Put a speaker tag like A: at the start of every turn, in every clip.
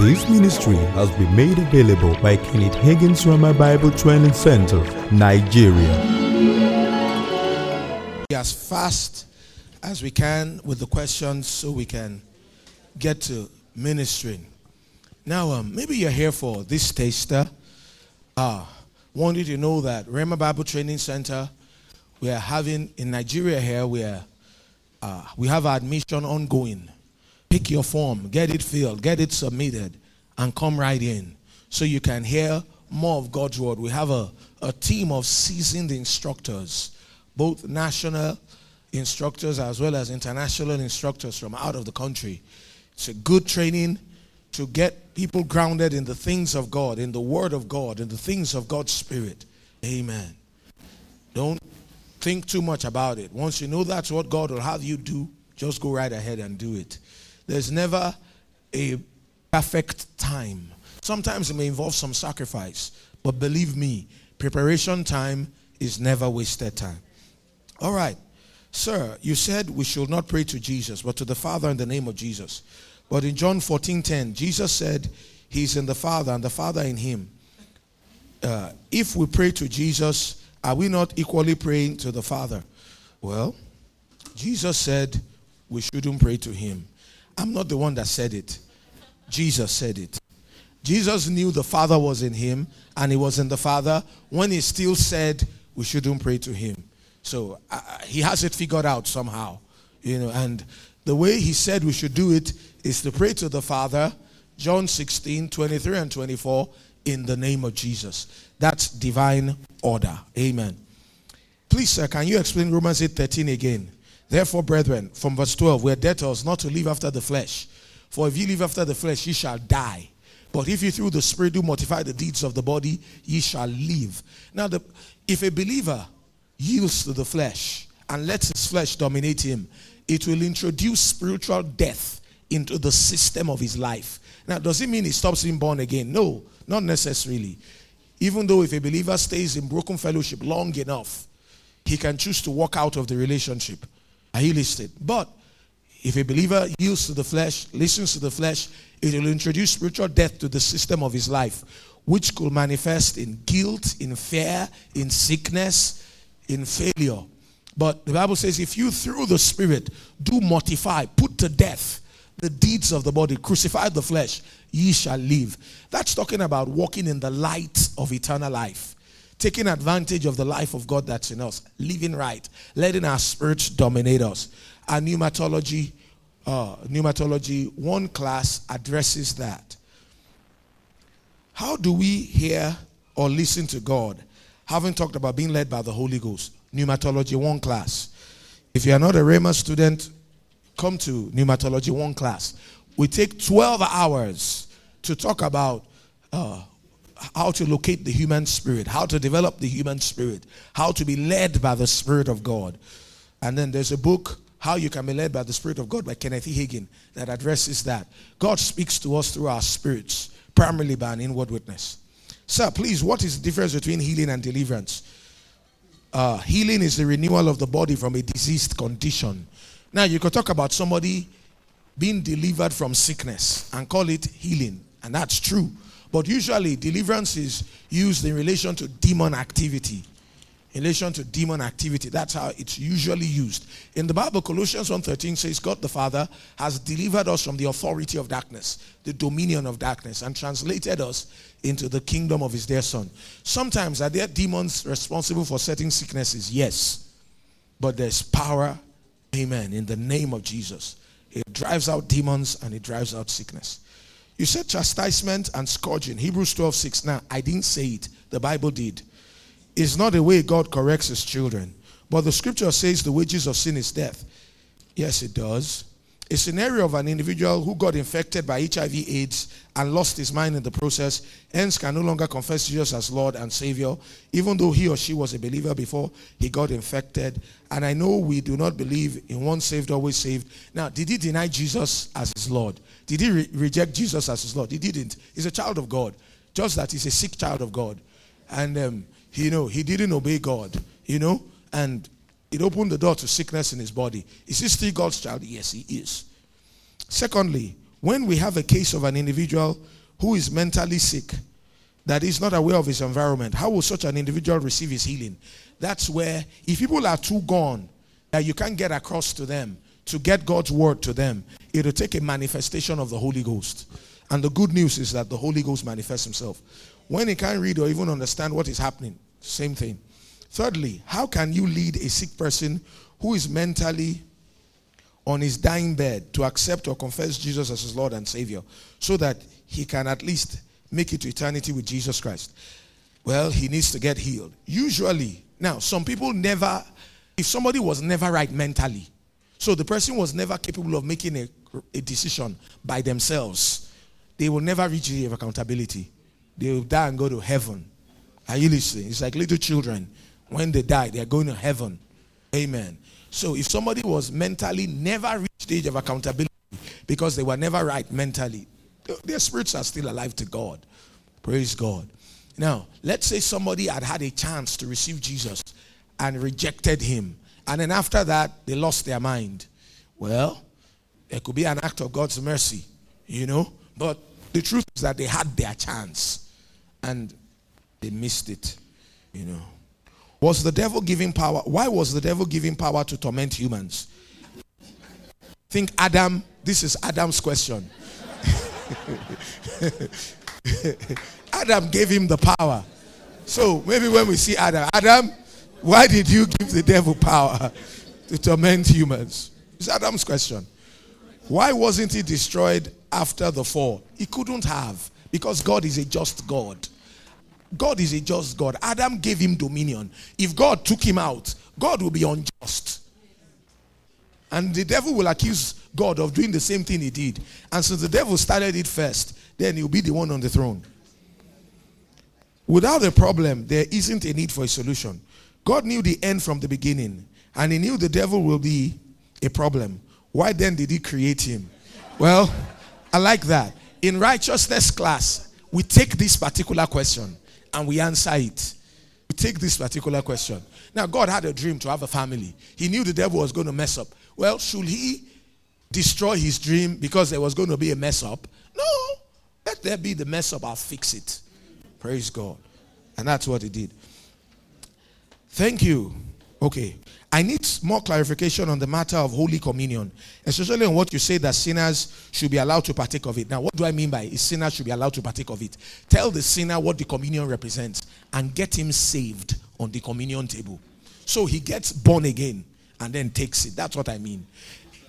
A: This ministry has been made available by Kenneth Hagin's Rhema Bible Training Center, Nigeria.
B: As fast as we can with the questions so we can get to ministering. Now, um, maybe you're here for this taster. Uh, want you to know that Rhema Bible Training Center, we are having in Nigeria here, we, are, uh, we have admission ongoing. Pick your form, get it filled, get it submitted, and come right in so you can hear more of God's word. We have a, a team of seasoned instructors, both national instructors as well as international instructors from out of the country. It's a good training to get people grounded in the things of God, in the Word of God, in the things of God's Spirit. Amen. Don't think too much about it. Once you know that's what God will have you do, just go right ahead and do it. There's never a perfect time. Sometimes it may involve some sacrifice, but believe me, preparation time is never wasted time. All right. Sir, you said we should not pray to Jesus, but to the Father in the name of Jesus. But in John 14 10, Jesus said, He's in the Father and the Father in Him. Uh, if we pray to Jesus, are we not equally praying to the Father? Well, Jesus said we shouldn't pray to Him. I'm not the one that said it, Jesus said it. Jesus knew the Father was in Him and He was in the Father when He still said we shouldn't pray to Him. So uh, He has it figured out somehow, you know, and the way He said we should do it is to pray to the Father, John 16, 23 and 24, in the name of Jesus. That's divine order. Amen. Please, sir, can you explain Romans 8 13 again? Therefore, brethren, from verse 12, we are debtors not to live after the flesh. For if you live after the flesh, ye shall die. But if you through the Spirit do mortify the deeds of the body, ye shall live. Now, the, if a believer yields to the flesh and lets his flesh dominate him, it will introduce spiritual death into the system of his life. Now, does it mean he stops being born again? No, not necessarily. Even though if a believer stays in broken fellowship long enough, he can choose to walk out of the relationship. Are you listed? But if a believer yields to the flesh, listens to the flesh, it will introduce spiritual death to the system of his life, which could manifest in guilt, in fear, in sickness, in failure. But the Bible says, if you through the Spirit do mortify, put to death the deeds of the body, crucify the flesh, ye shall live. That's talking about walking in the light of eternal life, taking advantage of the life of God that's in us, living right, letting our spirits dominate us. Our pneumatology, uh, pneumatology, one class addresses that. How do we hear or listen to God? Having talked about being led by the Holy Ghost, pneumatology, one class. If you are not a Rhema student, come to pneumatology one class. We take 12 hours to talk about uh, how to locate the human spirit, how to develop the human spirit, how to be led by the Spirit of God. And then there's a book, How You Can Be Led by the Spirit of God by Kenneth. Hagin, that addresses that. God speaks to us through our spirits, primarily by an inward witness. Sir, please, what is the difference between healing and deliverance? Uh, healing is the renewal of the body from a diseased condition. Now, you could talk about somebody being delivered from sickness and call it healing, and that's true. But usually, deliverance is used in relation to demon activity. In relation to demon activity, that's how it's usually used. In the Bible, Colossians 1:13 says, God the Father has delivered us from the authority of darkness, the dominion of darkness, and translated us into the kingdom of his dear son. Sometimes are there demons responsible for certain sicknesses? Yes. But there's power Amen. In the name of Jesus. It drives out demons and it drives out sickness. You said chastisement and scourging. Hebrews 12 6. Now, I didn't say it. The Bible did. It's not the way God corrects his children. But the scripture says the wages of sin is death. Yes, it does. A scenario of an individual who got infected by HIV AIDS and lost his mind in the process, hence can no longer confess Jesus as Lord and Savior, even though he or she was a believer before he got infected. And I know we do not believe in one saved, always saved. Now, did he deny Jesus as his Lord? Did he re- reject Jesus as his Lord? He didn't. He's a child of God, just that he's a sick child of God. And, um, you know, he didn't obey God, you know, and it opened the door to sickness in his body. Is he still God's child? Yes, he is. Secondly, when we have a case of an individual who is mentally sick, that is not aware of his environment, how will such an individual receive his healing? That's where, if people are too gone, that you can't get across to them, to get God's word to them, it'll take a manifestation of the Holy Ghost. And the good news is that the Holy Ghost manifests himself. When he can't read or even understand what is happening, same thing. Thirdly, how can you lead a sick person who is mentally on his dying bed to accept or confess Jesus as his Lord and Savior so that he can at least make it to eternity with Jesus Christ? Well, he needs to get healed. Usually, now, some people never, if somebody was never right mentally, so the person was never capable of making a, a decision by themselves, they will never reach the accountability. They will die and go to heaven. Are you listening? It's like little children. When they die, they are going to heaven. Amen. So if somebody was mentally never reached age of accountability because they were never right mentally, their spirits are still alive to God. Praise God. Now, let's say somebody had had a chance to receive Jesus and rejected him. And then after that, they lost their mind. Well, it could be an act of God's mercy, you know. But the truth is that they had their chance and they missed it, you know. Was the devil giving power? Why was the devil giving power to torment humans? Think Adam, this is Adam's question. Adam gave him the power. So maybe when we see Adam, Adam, why did you give the devil power to torment humans? It's Adam's question. Why wasn't he destroyed after the fall? He couldn't have because God is a just God. God is a just God. Adam gave him dominion. If God took him out, God will be unjust. And the devil will accuse God of doing the same thing he did. And since the devil started it first, then he'll be the one on the throne. Without a problem, there isn't a need for a solution. God knew the end from the beginning, and he knew the devil will be a problem. Why then did he create him? Well, I like that. In righteousness class, we take this particular question and we answer it. We take this particular question. Now, God had a dream to have a family. He knew the devil was going to mess up. Well, should he destroy his dream because there was going to be a mess up? No. Let there be the mess up, I'll fix it. Praise God. And that's what he did. Thank you. Okay. I need more clarification on the matter of Holy Communion, especially on what you say that sinners should be allowed to partake of it. Now, what do I mean by sinners should be allowed to partake of it? Tell the sinner what the communion represents and get him saved on the communion table. So he gets born again and then takes it. That's what I mean.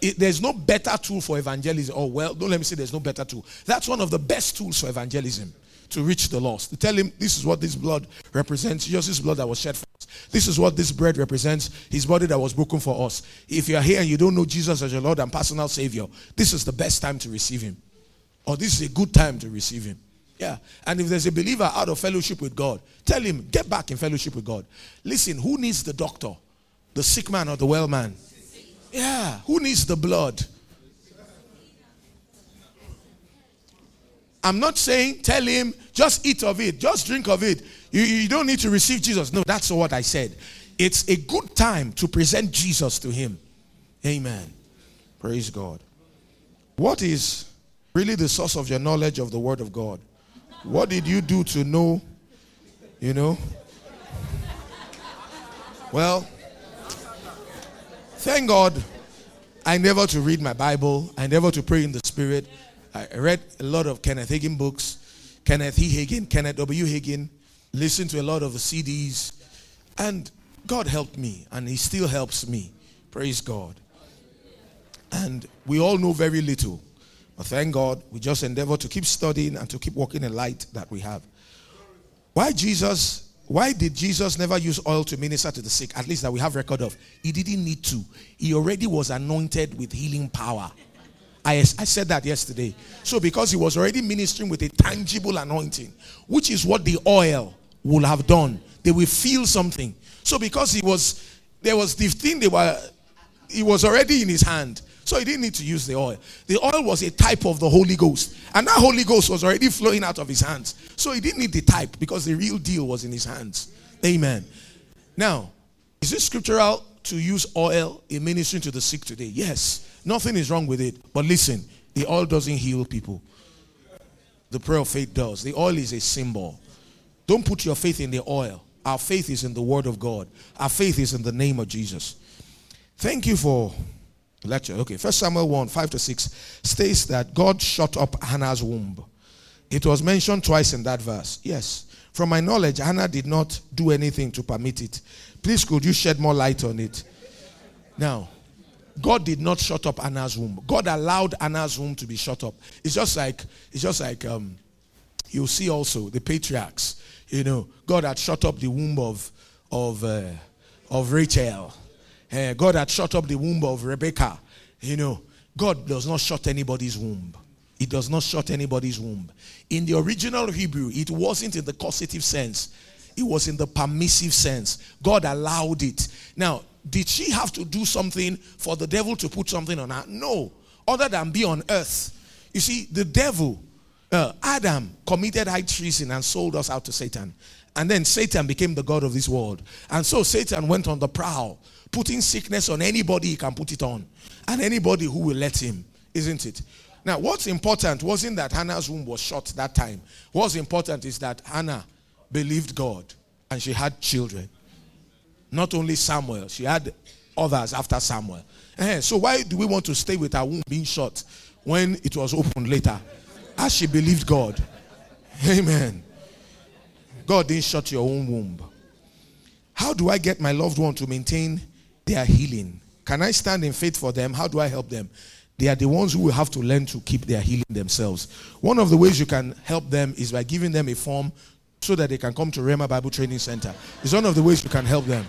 B: It, there's no better tool for evangelism. Oh, well, don't let me say there's no better tool. That's one of the best tools for evangelism to reach the lost. To tell him this is what this blood represents, Jesus' blood that was shed for us. This is what this bread represents, his body that was broken for us. If you are here and you don't know Jesus as your Lord and personal Savior, this is the best time to receive him. Or this is a good time to receive him. Yeah. And if there's a believer out of fellowship with God, tell him, get back in fellowship with God. Listen, who needs the doctor? The sick man or the well man? Yeah. Who needs the blood? I'm not saying tell him just eat of it, just drink of it. You, you don't need to receive Jesus. No, that's what I said. It's a good time to present Jesus to him. Amen. Praise God. What is really the source of your knowledge of the Word of God? What did you do to know, you know? Well, thank God I never to read my Bible, I never to pray in the Spirit. I read a lot of Kenneth Hagin books, Kenneth E. Hagin, Kenneth W. Hagin, listened to a lot of the CDs, and God helped me, and He still helps me. Praise God. And we all know very little, but thank God we just endeavor to keep studying and to keep walking in light that we have. Why Jesus? Why did Jesus never use oil to minister to the sick? At least that we have record of. He didn't need to. He already was anointed with healing power. I, I said that yesterday. So, because he was already ministering with a tangible anointing, which is what the oil will have done, they will feel something. So, because he was, there was the thing they were, he was already in his hand. So, he didn't need to use the oil. The oil was a type of the Holy Ghost. And that Holy Ghost was already flowing out of his hands. So, he didn't need the type because the real deal was in his hands. Amen. Now, is it scriptural to use oil in ministering to the sick today? Yes. Nothing is wrong with it. But listen, The oil doesn't heal people. The prayer of faith does. The oil is a symbol. Don't put your faith in the oil. Our faith is in the word of God. Our faith is in the name of Jesus. Thank you for lecture. Okay, First Samuel 1, 5 to 6 states that God shut up Hannah's womb. It was mentioned twice in that verse. Yes. From my knowledge, Hannah did not do anything to permit it. Please, could you shed more light on it? Now, God did not shut up Hannah's womb. God allowed Hannah's womb to be shut up. It's just like it's just like um, you see also the patriarchs. You know, God had shut up the womb of of uh, of Rachel. Uh, God had shut up the womb of Rebecca. You know, God does not shut anybody's womb. It does not shut anybody's womb. In the original Hebrew, it wasn't in the causative sense. It was in the permissive sense. God allowed it. Now, did she have to do something for the devil to put something on her? No, other than be on earth. You see, the devil, uh, Adam, committed high treason and sold us out to Satan. And then Satan became the God of this world. And so Satan went on the prowl, putting sickness on anybody he can put it on, and anybody who will let him, isn't it? Now, what's important wasn't that Hannah's womb was shut that time. What's important is that Hannah believed God and she had children. Not only Samuel, she had others after Samuel. Eh, so why do we want to stay with our womb being shut when it was opened later? As she believed God. Amen. God didn't shut your own womb. How do I get my loved one to maintain their healing? Can I stand in faith for them? How do I help them? They are the ones who will have to learn to keep their healing themselves. One of the ways you can help them is by giving them a form so that they can come to Rhema Bible Training Center. It's one of the ways you can help them.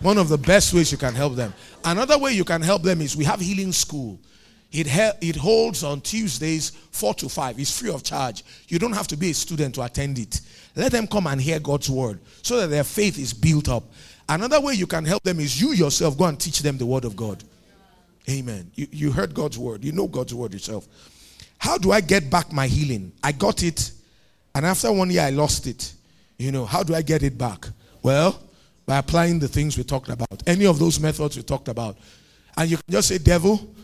B: One of the best ways you can help them. Another way you can help them is we have healing school. It, he- it holds on Tuesdays, 4 to 5. It's free of charge. You don't have to be a student to attend it. Let them come and hear God's word so that their faith is built up. Another way you can help them is you yourself go and teach them the word of God. Amen. You, you heard God's word. You know God's word yourself. How do I get back my healing? I got it, and after one year, I lost it. You know, how do I get it back? Well, by applying the things we talked about, any of those methods we talked about. And you can just say, Devil,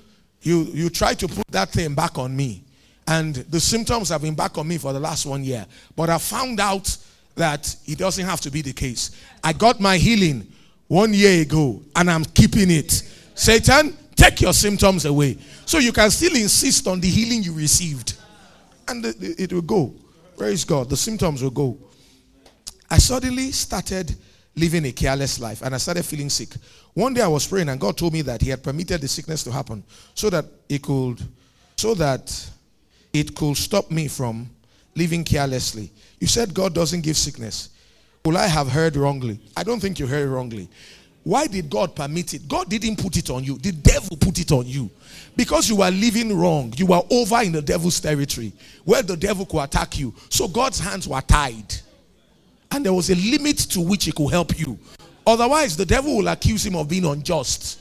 B: you, you try to put that thing back on me. And the symptoms have been back on me for the last one year. But I found out that it doesn't have to be the case. I got my healing one year ago, and I'm keeping it. Satan, take your symptoms away. So you can still insist on the healing you received. And it will go. Praise God. The symptoms will go. I suddenly started living a careless life and I started feeling sick. One day I was praying and God told me that He had permitted the sickness to happen so that it could, so that it could stop me from living carelessly. You said God doesn't give sickness. Will I have heard wrongly? I don't think you heard wrongly. Why did God permit it? God didn't put it on you. The devil put it on you. Because you were living wrong. You were over in the devil's territory where the devil could attack you. So God's hands were tied. And there was a limit to which he could help you. Otherwise, the devil will accuse him of being unjust.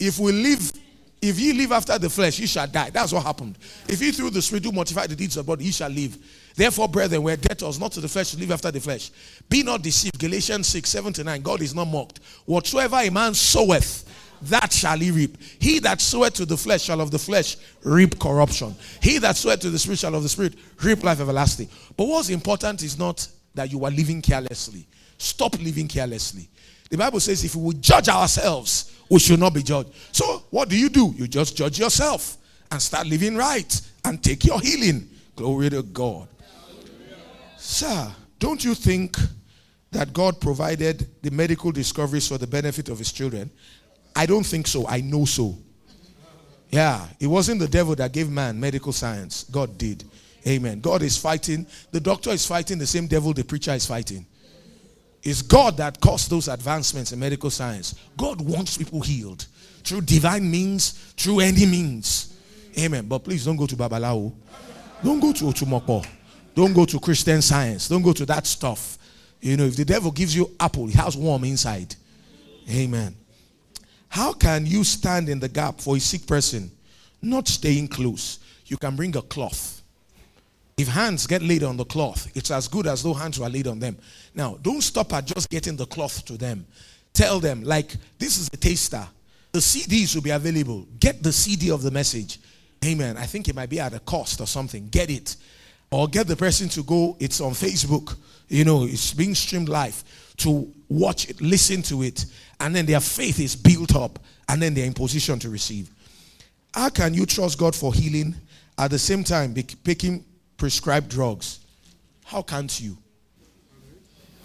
B: If we live, if ye live after the flesh, ye shall die. That's what happened. If ye through the spirit do mortify the deeds of the body, ye shall live. Therefore, brethren, we're debtors, not to the flesh, to live after the flesh. Be not deceived. Galatians 6, 7 to 9. God is not mocked. Whatsoever a man soweth, that shall he reap. He that soweth to the flesh shall of the flesh reap corruption. He that soweth to the spirit shall of the spirit reap life everlasting. But what's important is not that you are living carelessly. Stop living carelessly. The Bible says if we judge ourselves, we should not be judged. So what do you do? You just judge yourself and start living right and take your healing. Glory to God. Sir, don't you think that God provided the medical discoveries for the benefit of his children? I don't think so. I know so. Yeah, it wasn't the devil that gave man medical science. God did. Amen. God is fighting. The doctor is fighting the same devil the preacher is fighting. It's God that caused those advancements in medical science. God wants people healed through divine means, through any means. Amen. But please don't go to Babalawo. Don't go to Otumoko. Don't go to Christian science. Don't go to that stuff. You know, if the devil gives you apple, he has worm inside. Amen. How can you stand in the gap for a sick person, not staying close? You can bring a cloth. If hands get laid on the cloth, it's as good as though hands were laid on them. Now, don't stop at just getting the cloth to them. Tell them, like, this is a taster. The CDs will be available. Get the CD of the message. Amen. I think it might be at a cost or something. Get it. Or get the person to go, it's on Facebook, you know, it's being streamed live to watch it, listen to it, and then their faith is built up, and then they're in position to receive. How can you trust God for healing at the same time picking prescribed drugs? How can't you?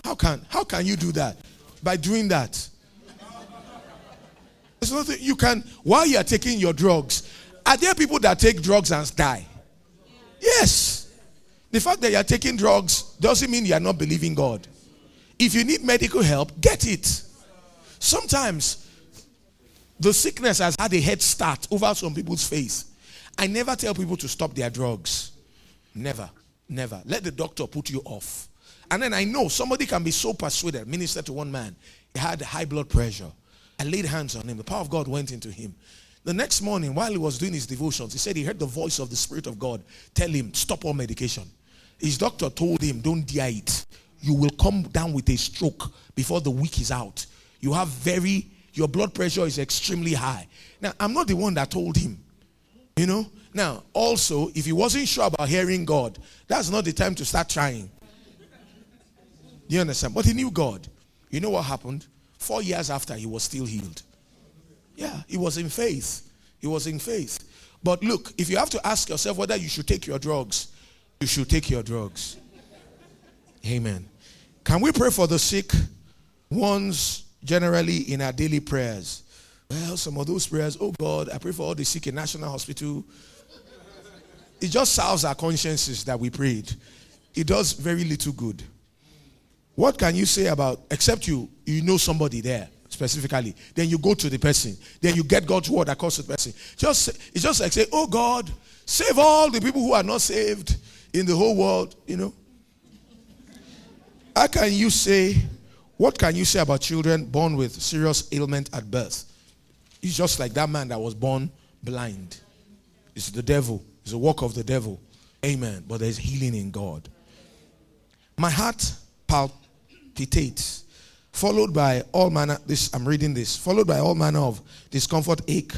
B: How can how can you do that? By doing that. There's nothing you can while you are taking your drugs. Are there people that take drugs and die? Yes. The fact that you are taking drugs doesn't mean you are not believing God. If you need medical help, get it. Sometimes the sickness has had a head start over some people's face. I never tell people to stop their drugs. Never. Never. Let the doctor put you off. And then I know somebody can be so persuaded. Minister to one man, he had high blood pressure. I laid hands on him. The power of God went into him. The next morning, while he was doing his devotions, he said he heard the voice of the Spirit of God tell him, Stop all medication. His doctor told him, Don't dare it. You will come down with a stroke before the week is out. You have very, your blood pressure is extremely high. Now, I'm not the one that told him. You know? Now, also, if he wasn't sure about hearing God, that's not the time to start trying. Do you understand? But he knew God. You know what happened? Four years after, he was still healed. Yeah, he was in faith. He was in faith. But look, if you have to ask yourself whether you should take your drugs, you should take your drugs. Amen. Can we pray for the sick ones generally in our daily prayers? Well, some of those prayers, oh God, I pray for all the sick in National Hospital, it just salves our consciences that we prayed. It does very little good. What can you say about, except you, you know somebody there specifically, then you go to the person, then you get God's word across the person. Just it's just like say, Oh God, save all the people who are not saved in the whole world, you know. How can you say, what can you say about children born with serious ailment at birth? It's just like that man that was born blind. It's the devil. It's a work of the devil. Amen. But there's healing in God. My heart palpitates, followed by all manner. This I'm reading this, followed by all manner of discomfort, ache,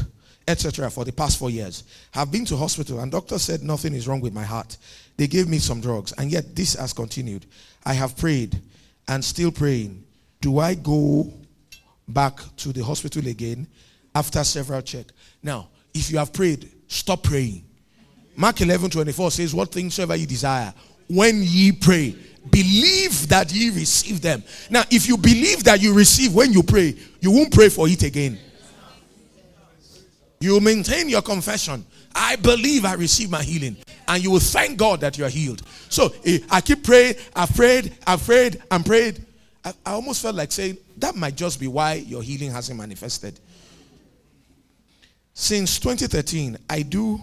B: etc. For the past four years, have been to hospital, and doctor said nothing is wrong with my heart. They gave me some drugs, and yet this has continued. I have prayed and still praying. Do I go back to the hospital again after several checks? Now, if you have prayed, stop praying. Mark 11 24 says, What things soever you desire, when ye pray, believe that ye receive them. Now, if you believe that you receive when you pray, you won't pray for it again. You maintain your confession. I believe I receive my healing. And you will thank God that you are healed. So eh, I keep praying, I've prayed, I've prayed, and prayed. I, I almost felt like saying that might just be why your healing hasn't manifested. Since 2013, I do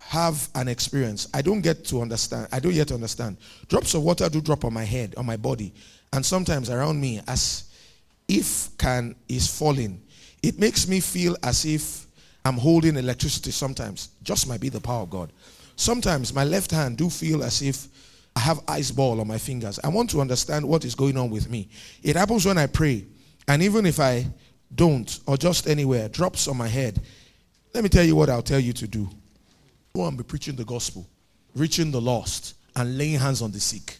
B: have an experience. I don't get to understand. I don't yet understand. Drops of water do drop on my head, on my body, and sometimes around me as if can is falling. It makes me feel as if I'm holding electricity sometimes. Just might be the power of God. Sometimes my left hand do feel as if I have ice ball on my fingers. I want to understand what is going on with me. It happens when I pray. And even if I don't, or just anywhere, drops on my head. Let me tell you what I'll tell you to do. Go and be preaching the gospel, reaching the lost, and laying hands on the sick.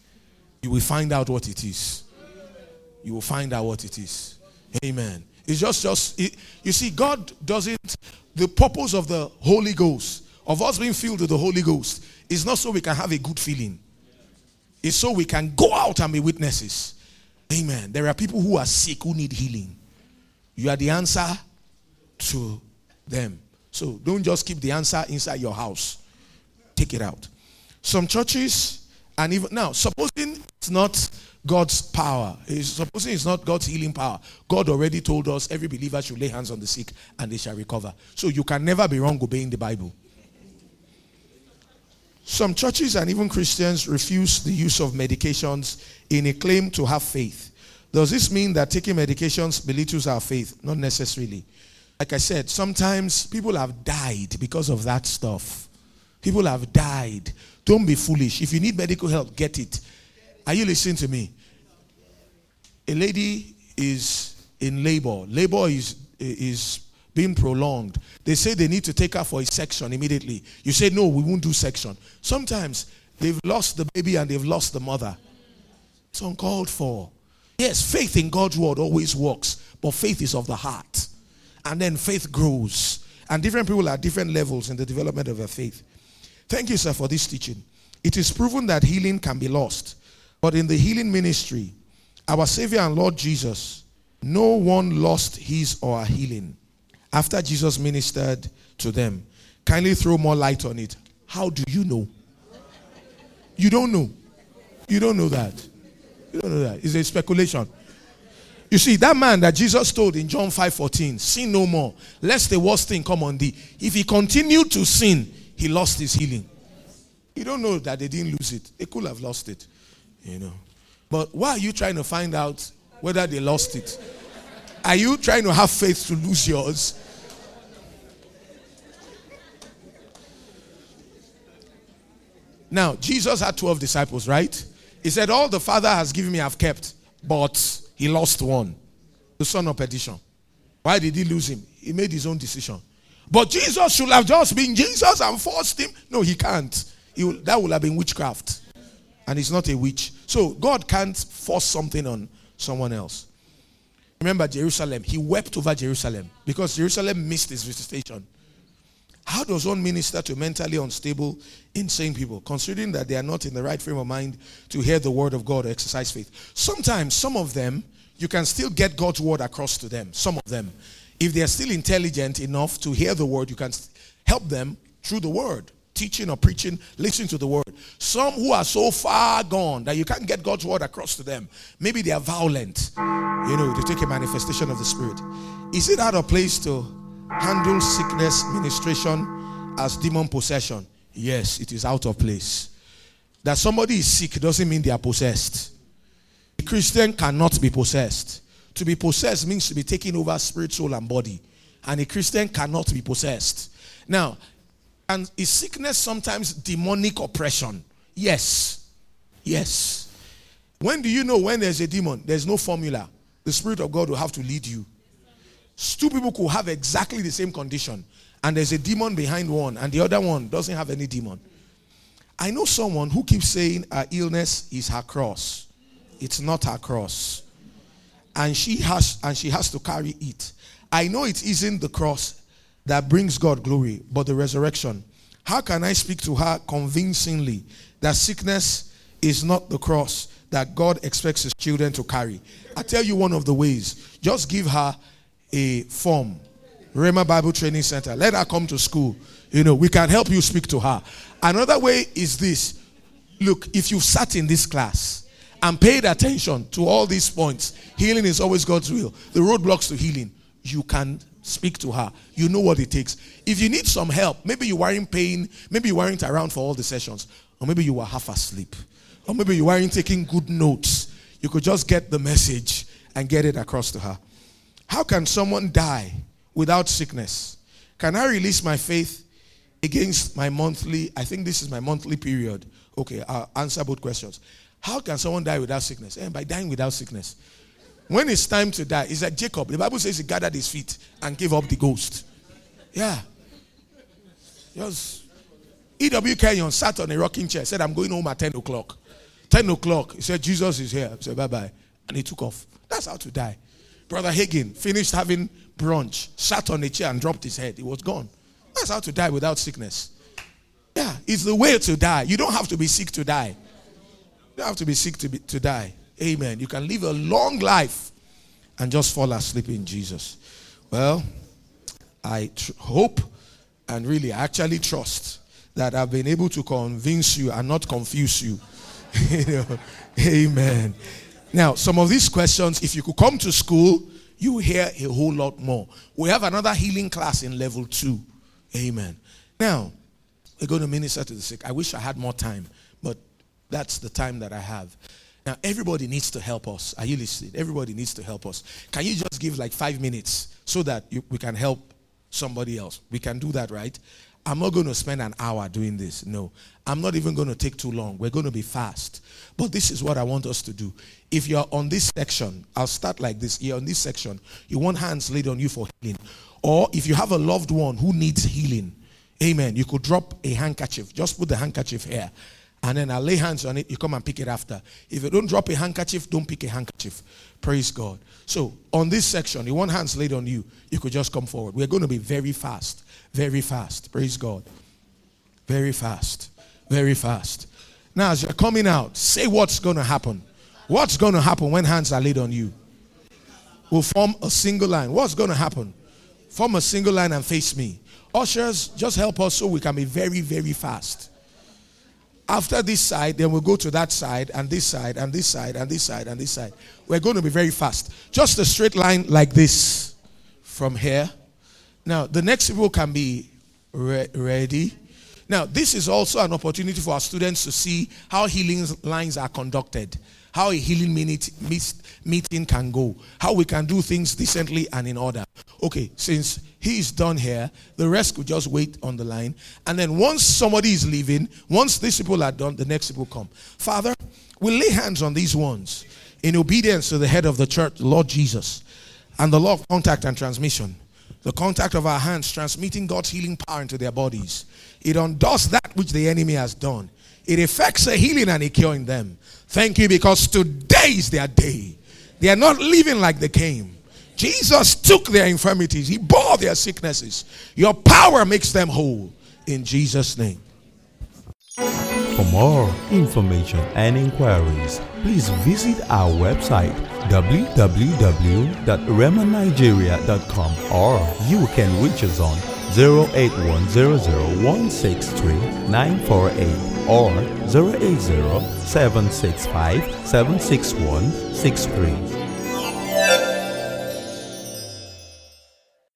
B: You will find out what it is. You will find out what it is. Amen. It's just, just it, you see, God doesn't the purpose of the Holy Ghost, of us being filled with the Holy Ghost, is not so we can have a good feeling. It's so we can go out and be witnesses. Amen. There are people who are sick who need healing. You are the answer to them. So don't just keep the answer inside your house. Take it out. Some churches, and even now, supposing it's not God's power. supposing it's not God's healing power. God already told us every believer should lay hands on the sick and they shall recover. So you can never be wrong obeying the Bible. Some churches and even Christians refuse the use of medications in a claim to have faith. Does this mean that taking medications belittles our faith? Not necessarily. Like I said, sometimes people have died because of that stuff. People have died. Don't be foolish. If you need medical help, get it. Are you listening to me? A lady is in labor. Labor is is being prolonged. They say they need to take her for a section immediately. You say, no, we won't do section. Sometimes they've lost the baby and they've lost the mother. It's uncalled for. Yes, faith in God's word always works, but faith is of the heart. And then faith grows. And different people are at different levels in the development of their faith. Thank you, sir, for this teaching. It is proven that healing can be lost. But in the healing ministry, our Savior and Lord Jesus, no one lost his or her healing after Jesus ministered to them. Kindly throw more light on it. How do you know? You don't know. You don't know that. You don't know that. It's a speculation. You see, that man that Jesus told in John 5 14, sin no more, lest the worst thing come on thee. If he continued to sin, he lost his healing. You don't know that they didn't lose it. They could have lost it, you know. But why are you trying to find out whether they lost it? Are you trying to have faith to lose yours? Now, Jesus had 12 disciples, right? He said, All the Father has given me, I've kept, but he lost one the son of perdition. Why did he lose him? He made his own decision. But Jesus should have just been Jesus and forced him. No, he can't. He will, that would have been witchcraft. And he's not a witch. So God can't force something on someone else. Remember Jerusalem. He wept over Jerusalem because Jerusalem missed his visitation. How does one minister to mentally unstable, insane people, considering that they are not in the right frame of mind to hear the word of God or exercise faith? Sometimes, some of them, you can still get God's word across to them. Some of them. If they are still intelligent enough to hear the word, you can help them through the word teaching or preaching, listening to the word. Some who are so far gone that you can't get God's word across to them. Maybe they are violent, you know, to take a manifestation of the Spirit. Is it out of place to handle sickness ministration as demon possession? Yes, it is out of place. That somebody is sick doesn't mean they are possessed. Christian cannot be possessed. To be possessed means to be taking over spirit, soul, and body. And a Christian cannot be possessed. Now, and is sickness sometimes demonic oppression? Yes. Yes. When do you know when there's a demon? There's no formula. The Spirit of God will have to lead you. Two people could have exactly the same condition, and there's a demon behind one, and the other one doesn't have any demon. I know someone who keeps saying her illness is her cross. It's not her cross. And she has and she has to carry it. I know it isn't the cross that brings God glory, but the resurrection. How can I speak to her convincingly that sickness is not the cross that God expects his children to carry? I tell you one of the ways. Just give her a form. Rhema Bible Training Center. Let her come to school. You know, we can help you speak to her. Another way is this. Look, if you've sat in this class and paid attention to all these points, healing is always God's will. The roadblocks to healing, you can Speak to her. You know what it takes. If you need some help, maybe you weren't paying, maybe you weren't around for all the sessions, or maybe you were half asleep, or maybe you weren't taking good notes. You could just get the message and get it across to her. How can someone die without sickness? Can I release my faith against my monthly? I think this is my monthly period. Okay, I'll answer both questions. How can someone die without sickness? And by dying without sickness, when it's time to die, it's like Jacob. The Bible says he gathered his feet and gave up the ghost. Yeah. Just E.W. Kenyon sat on a rocking chair, said, I'm going home at 10 o'clock. 10 o'clock, he said, Jesus is here. I said, bye bye. And he took off. That's how to die. Brother Hagin finished having brunch, sat on a chair and dropped his head. He was gone. That's how to die without sickness. Yeah, it's the way to die. You don't have to be sick to die. You don't have to be sick to, be, to die. Amen. You can live a long life and just fall asleep in Jesus. Well, I tr- hope and really I actually trust that I've been able to convince you and not confuse you. you know? Amen. Now, some of these questions, if you could come to school, you hear a whole lot more. We have another healing class in level two. Amen. Now, we're going to minister to the sick. I wish I had more time, but that's the time that I have. Now, everybody needs to help us. Are you listening? Everybody needs to help us. Can you just give like five minutes so that you, we can help somebody else? We can do that, right? I'm not going to spend an hour doing this. No. I'm not even going to take too long. We're going to be fast. But this is what I want us to do. If you're on this section, I'll start like this. You're on this section. You want hands laid on you for healing. Or if you have a loved one who needs healing, amen, you could drop a handkerchief. Just put the handkerchief here. And then I'll lay hands on it. You come and pick it after. If you don't drop a handkerchief, don't pick a handkerchief. Praise God. So on this section, the one hand's laid on you, you could just come forward. We're going to be very fast. Very fast. Praise God. Very fast. Very fast. Now, as you're coming out, say what's going to happen. What's going to happen when hands are laid on you? We'll form a single line. What's going to happen? Form a single line and face me. Ushers, just help us so we can be very, very fast. After this side, then we'll go to that side, and this side, and this side, and this side, and this side. We're going to be very fast. Just a straight line like this from here. Now, the next row can be re- ready. Now, this is also an opportunity for our students to see how healing lines are conducted, how a healing minute, meeting can go, how we can do things decently and in order. Okay, since he is done here, the rest could just wait on the line. And then once somebody is leaving, once these people are done, the next people come. Father, we lay hands on these ones in obedience to the head of the church, Lord Jesus, and the law of contact and transmission the contact of our hands transmitting God's healing power into their bodies. It undoes that which the enemy has done. It effects a healing and a cure in them. Thank you because today is their day. They are not living like they came. Jesus took their infirmities, He bore their sicknesses. Your power makes them whole. In Jesus' name.
A: For more information and inquiries, please visit our website www.remanigeria.com or you can reach us on 08100163948 or 080 765 76163.